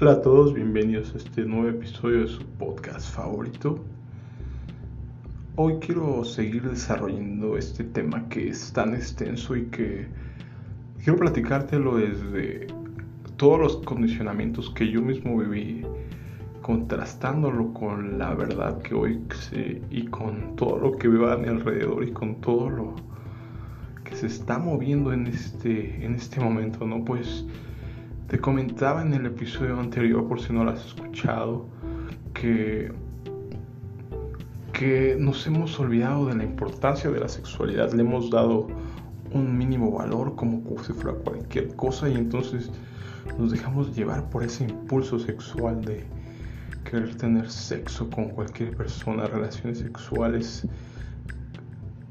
Hola a todos, bienvenidos a este nuevo episodio de su podcast favorito. Hoy quiero seguir desarrollando este tema que es tan extenso y que quiero platicártelo desde todos los condicionamientos que yo mismo viví, contrastándolo con la verdad que hoy sé y con todo lo que veo a mi alrededor y con todo lo que se está moviendo en este, en este momento, ¿no? Pues te comentaba en el episodio anterior, por si no lo has escuchado, que, que nos hemos olvidado de la importancia de la sexualidad, le hemos dado un mínimo valor como si fuera cualquier cosa y entonces nos dejamos llevar por ese impulso sexual de querer tener sexo con cualquier persona, relaciones sexuales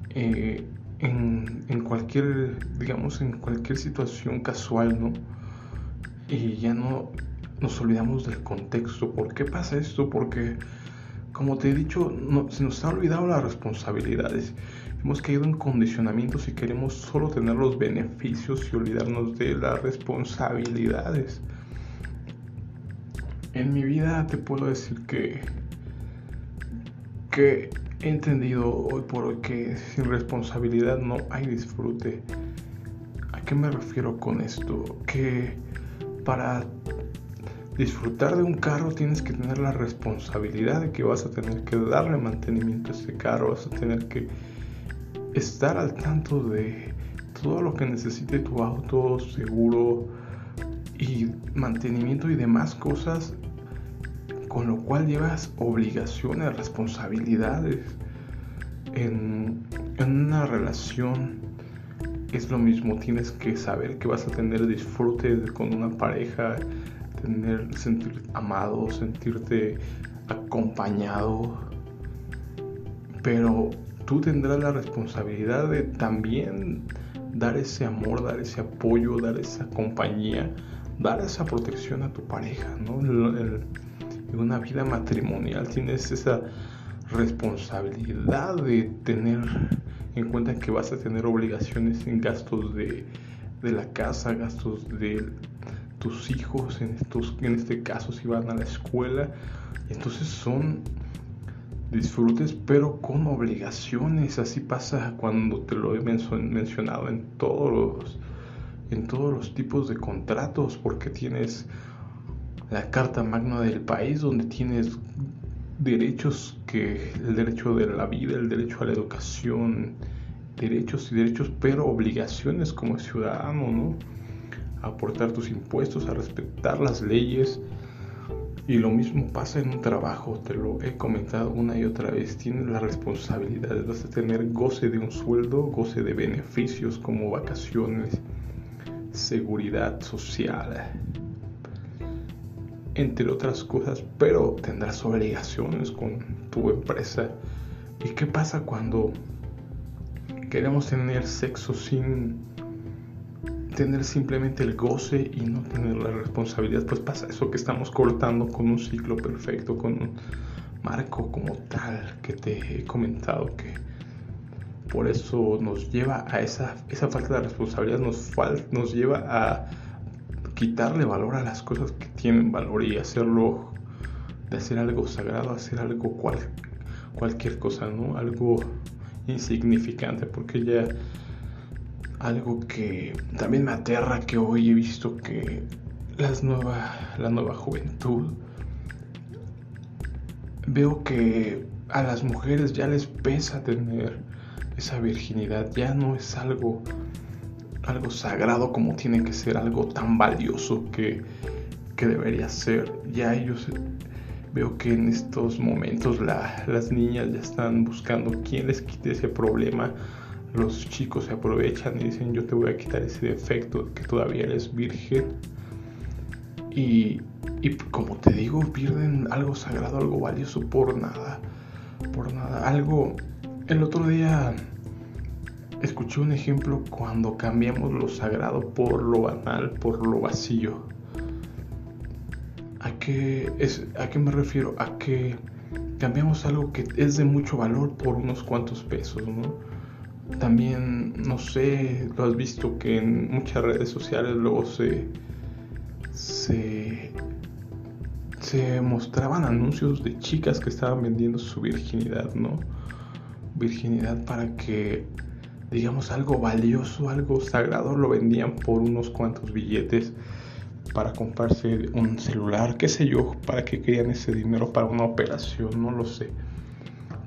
eh, en, en cualquier, digamos, en cualquier situación casual, ¿no? Y ya no nos olvidamos del contexto. ¿Por qué pasa esto? Porque, como te he dicho, se nos ha olvidado las responsabilidades. Hemos caído en condicionamientos y queremos solo tener los beneficios y olvidarnos de las responsabilidades. En mi vida te puedo decir que, que he entendido hoy por hoy que sin responsabilidad no hay disfrute. ¿A qué me refiero con esto? Que para disfrutar de un carro tienes que tener la responsabilidad de que vas a tener que darle mantenimiento a ese carro, vas a tener que estar al tanto de todo lo que necesite tu auto, seguro y mantenimiento y demás cosas, con lo cual llevas obligaciones, responsabilidades en, una relación es lo mismo, tienes que saber que vas a tener disfrute con una pareja, tener, sentir amado, sentirte acompañado, pero tú tendrás la responsabilidad de también dar ese amor, dar ese apoyo, dar esa compañía, dar esa protección a tu pareja, ¿no? en una vida matrimonial tienes esa responsabilidad de tener en cuenta que vas a tener obligaciones en gastos de, la casa, gastos de tus hijos, en, estos, en este caso si van a la escuela. Entonces son disfrutes pero con obligaciones. Así pasa cuando te lo he mencionado en todos en todos los tipos de contratos porque tienes la carta magna del país donde tienes derechos que el derecho de la vida, el derecho a la educación, derechos y derechos, pero obligaciones como ciudadano, ¿no? Aportar tus impuestos, a respetar las leyes. Y lo mismo pasa en un trabajo, te lo he comentado una y otra vez, tienes la responsabilidad, vas a tener goce de un sueldo, goce de beneficios como vacaciones, seguridad social, entre otras cosas, pero tendrás obligaciones con tu empresa. ¿Y qué pasa cuando queremos tener sexo sin tener simplemente el goce y no tener la responsabilidad? Pues pasa eso que estamos cortando con un ciclo perfecto, con un marco como tal que te he comentado que por eso nos lleva a esa, esa falta de responsabilidad, nos, nos lleva a quitarle valor a las cosas que tienen valor y hacerlo, de hacer algo sagrado, hacer algo cual, cualquier cosa, ¿no? Algo insignificante, porque ya algo que también me aterra que hoy he visto que las nueva, la nueva juventud veo que a las mujeres ya les pesa tener esa virginidad, ya no es algo algo sagrado como tiene que ser, algo tan valioso que, debería ser. Ya ellos veo que en estos momentos las niñas ya están buscando quién les quite ese problema. Los chicos se aprovechan y dicen yo te voy a quitar ese defecto que todavía eres virgen. Y, y como te digo, pierden algo sagrado, algo valioso por nada. Por nada. Algo... El otro día Escuché un ejemplo cuando cambiamos lo sagrado por lo banal, por lo vacío. ¿A qué, es, ¿A qué me refiero? A que cambiamos algo que es de mucho valor por unos cuantos pesos, ¿no? También, no sé, lo has visto que en muchas redes sociales luego se, se se mostraban anuncios de chicas que estaban vendiendo su virginidad, ¿no? Virginidad para que, digamos, algo valioso, algo sagrado, lo vendían por unos cuantos billetes para comprarse un celular, qué sé yo, para que querían ese dinero para una operación, no lo sé.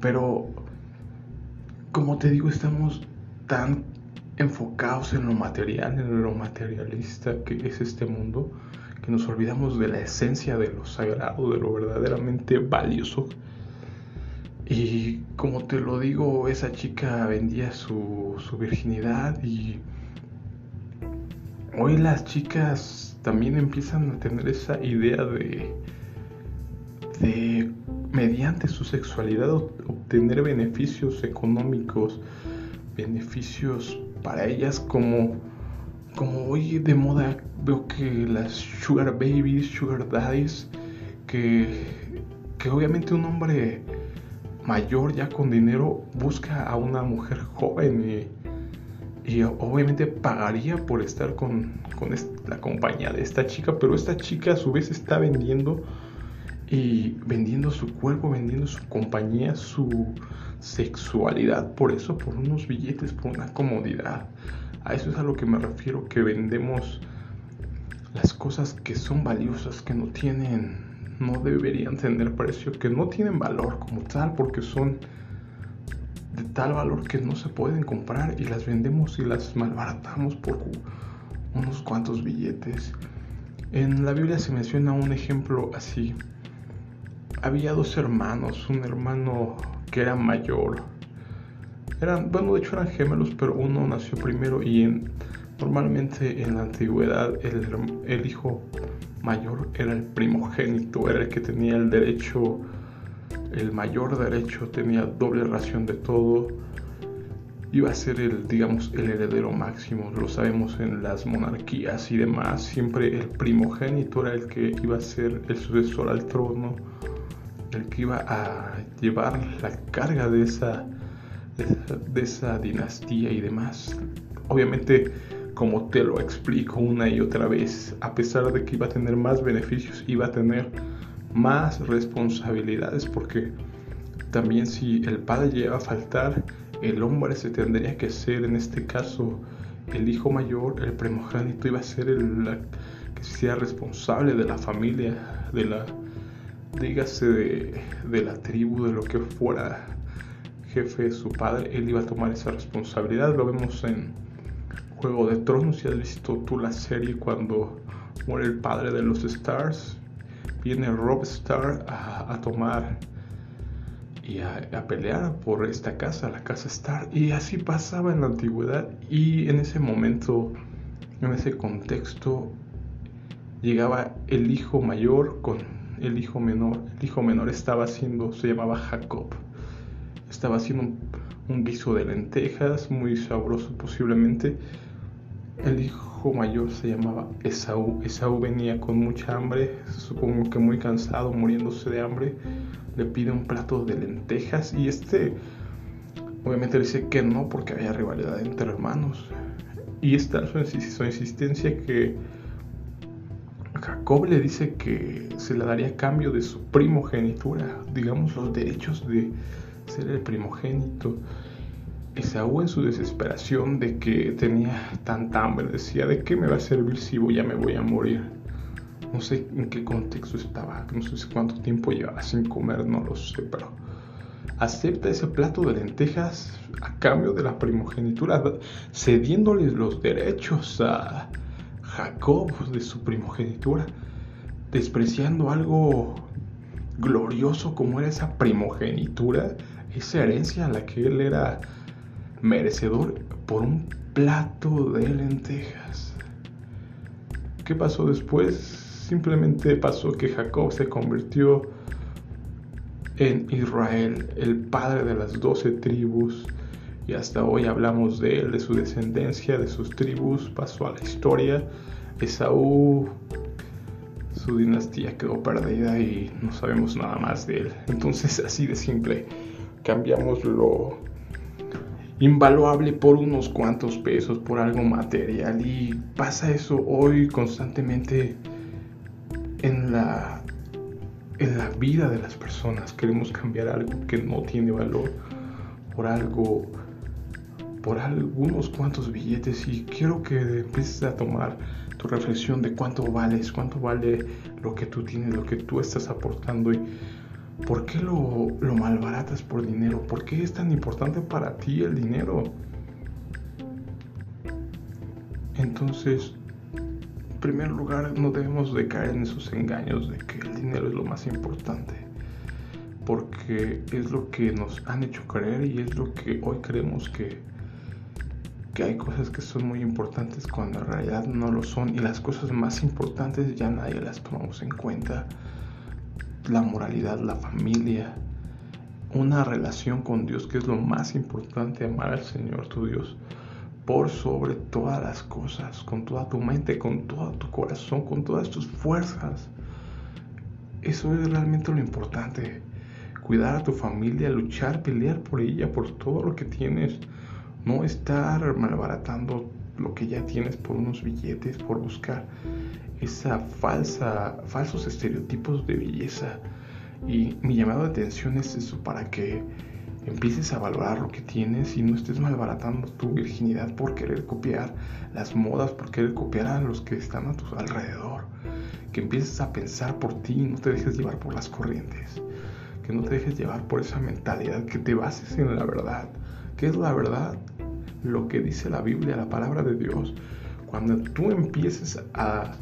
Pero, como te digo, estamos tan enfocados en lo material, en lo materialista que es este mundo, que nos olvidamos de la esencia de lo sagrado, de lo verdaderamente valioso. Y como te lo digo, esa chica vendía su, su virginidad y hoy las chicas también empiezan a tener esa idea de, de mediante su sexualidad obtener beneficios económicos, beneficios para ellas como, como hoy de moda veo que las sugar babies, sugar daddies, que, que obviamente un hombre mayor ya con dinero busca a una mujer joven y y obviamente pagaría por estar con, con la compañía de esta chica, pero esta chica a su vez está vendiendo y vendiendo su cuerpo, vendiendo su compañía, su sexualidad, por eso, por unos billetes, por una comodidad. A eso es a lo que me refiero, que vendemos las cosas que son valiosas, que no tienen, no deberían tener precio, que no tienen valor como tal, porque son de tal valor que no se pueden comprar y las vendemos y las malbaratamos por unos cuantos billetes. En la Biblia se menciona un ejemplo así. Había dos hermanos, un hermano que era mayor. Eran, bueno, de hecho eran gemelos, pero uno nació primero y en, normalmente en la antigüedad el, el hijo mayor era el primogénito, era el que tenía el derecho el mayor derecho, tenía doble ración de todo, iba a ser el, digamos, el heredero máximo, lo sabemos en las monarquías y demás, siempre el primogénito era el que iba a ser el sucesor al trono, el que iba a llevar la carga de esa, de esa dinastía y demás. Obviamente, como te lo explico una y otra vez, a pesar de que iba a tener más beneficios, iba a tener más responsabilidades porque también si el padre llega a faltar, el hombre se tendría que ser, en este caso, el hijo mayor, el primogénito iba a ser el que sea responsable de la familia, de la, dígase, de, de la tribu, de lo que fuera jefe de su padre, él iba a tomar esa responsabilidad. Lo vemos en Juego de Tronos, si has visto tú la serie cuando muere el padre de los Stars, viene Rob Star a, tomar y a, pelear por esta casa, la casa Star. Y así pasaba en la antigüedad y en ese momento, en ese contexto, llegaba el hijo mayor con el hijo menor. El hijo menor estaba haciendo, se llamaba Jacob. Estaba haciendo un, un guiso de lentejas, muy sabroso posiblemente. El hijo mayor se llamaba Esaú. Esaú venía con mucha hambre, supongo que muy cansado, muriéndose de hambre. Le pide un plato de lentejas y este obviamente le dice que no porque había rivalidad entre hermanos. Y está su, su insistencia que Jacob le dice que se le daría cambio de su primogenitura, digamos los derechos de ser el primogénito. Esaú en su desesperación de que tenía tanta hambre decía, ¿de qué me va a servir si voy, ya me voy a morir? No sé en qué contexto estaba, no sé cuánto tiempo llevaba sin comer, no lo sé, pero acepta ese plato de lentejas a cambio de la primogenitura, cediéndole los derechos a Jacob de su primogenitura, despreciando algo glorioso como era esa primogenitura, esa herencia a la que él era merecedor por un plato de lentejas. ¿Qué pasó después? Simplemente pasó que Jacob se convirtió en Israel, el padre de las doce tribus, y hasta hoy hablamos de él, de su descendencia, de sus tribus, pasó a la historia. Esaú, su dinastía quedó perdida y no sabemos nada más de él. Entonces, así de simple, cambiamos lo invaluable por unos cuantos pesos, por algo material. Y pasa eso hoy constantemente en la en la vida de las personas. Queremos cambiar algo que no tiene valor por algo, por algunos cuantos billetes y quiero que empieces a tomar tu reflexión de cuánto vales, cuánto vale lo que tú tienes, lo que tú estás aportando y por qué lo, malbaratas por dinero, por qué es tan importante para ti el dinero. Entonces, en primer lugar, no debemos de caer en esos engaños de que el dinero es lo más importante, porque es lo que nos han hecho creer y es lo que hoy creemos que, que hay cosas que son muy importantes cuando en realidad no lo son y las cosas más importantes ya nadie las tomamos en cuenta. La moralidad, la familia, una relación con Dios que es lo más importante, amar al Señor tu Dios por sobre todas las cosas, con toda tu mente, con todo tu corazón, con todas tus fuerzas. Eso es realmente lo importante. Cuidar a tu familia, luchar, pelear por ella, por todo lo que tienes. No estar malbaratando lo que ya tienes por unos billetes, por buscar esa falsa, falsos estereotipos de belleza. Y mi llamado de atención es eso, para que empieces a valorar lo que tienes y no estés malbaratando tu virginidad por querer copiar las modas, por querer copiar a los que están a tu alrededor. Que empieces a pensar por ti y no te dejes llevar por las corrientes. Que no te dejes llevar por esa mentalidad, que te bases en la verdad. ¿Qué es la verdad? Lo que dice la Biblia, la palabra de Dios. Cuando tú empieces a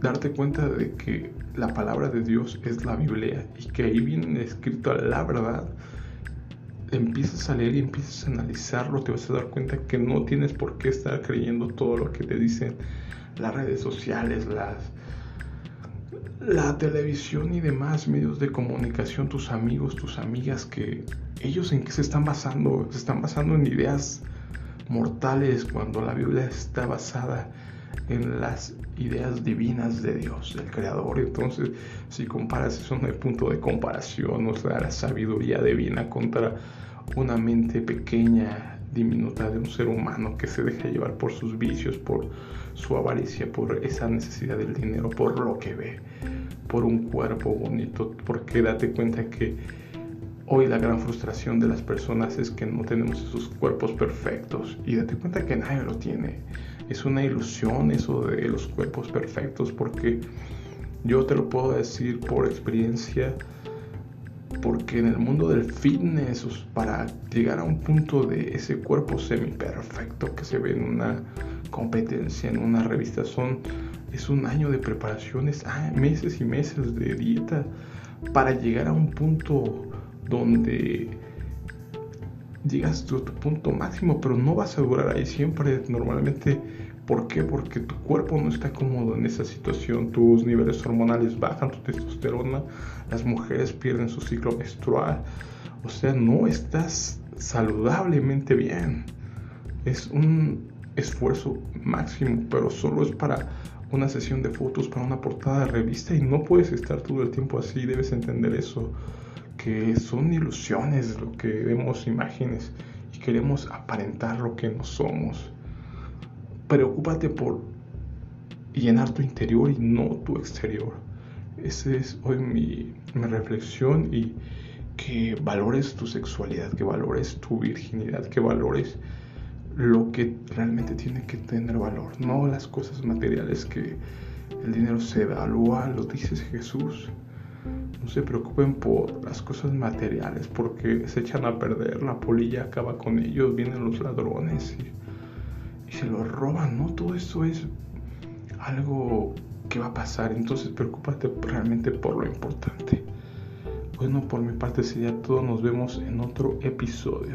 darte cuenta de que la palabra de Dios es la Biblia y que ahí viene escrito la verdad, empiezas a leer y empiezas a analizarlo, te vas a dar cuenta que no tienes por qué estar creyendo todo lo que te dicen las redes sociales, las la televisión y demás medios de comunicación, tus amigos, tus amigas, que ellos en qué se están basando, se están basando en ideas mortales cuando la Biblia está basada en las ideas divinas de Dios, del Creador. Entonces, si comparas eso, no hay punto de comparación, o sea, la sabiduría divina contra una mente pequeña, diminuta de un ser humano que se deja llevar por sus vicios, por su avaricia, por esa necesidad del dinero, por lo que ve, por un cuerpo bonito, porque date cuenta que hoy la gran frustración de las personas es que no tenemos esos cuerpos perfectos. Y date cuenta que nadie lo tiene. Es una ilusión eso de los cuerpos perfectos porque yo te lo puedo decir por experiencia porque en el mundo del fitness para llegar a un punto de ese cuerpo semi perfecto que se ve en una competencia en una revista son es un año de preparaciones ah, meses y meses de dieta para llegar a un punto donde llegas a tu punto máximo, pero no vas a durar ahí siempre. Normalmente, ¿por qué? Porque tu cuerpo no está cómodo en esa situación, tus niveles hormonales bajan, tu testosterona, las mujeres pierden su ciclo menstrual. O sea, no estás saludablemente bien. Es un esfuerzo máximo, pero solo es para una sesión de fotos, para una portada de revista y no puedes estar todo el tiempo así, debes entender eso que son ilusiones, lo que vemos imágenes y queremos aparentar lo que no somos. Preocúpate por llenar tu interior y no tu exterior. Esa es hoy mi, mi reflexión y que valores tu sexualidad, que valores tu virginidad, que valores lo que realmente tiene que tener valor, no las cosas materiales que el dinero se evalúa, lo dice Jesús. No se preocupen por las cosas materiales porque se echan a perder, la polilla acaba con ellos, vienen los ladrones y, se los roban, ¿no? Todo eso es algo que va a pasar, entonces preocúpate realmente por lo importante. Bueno, por mi parte sería todo, nos vemos en otro episodio.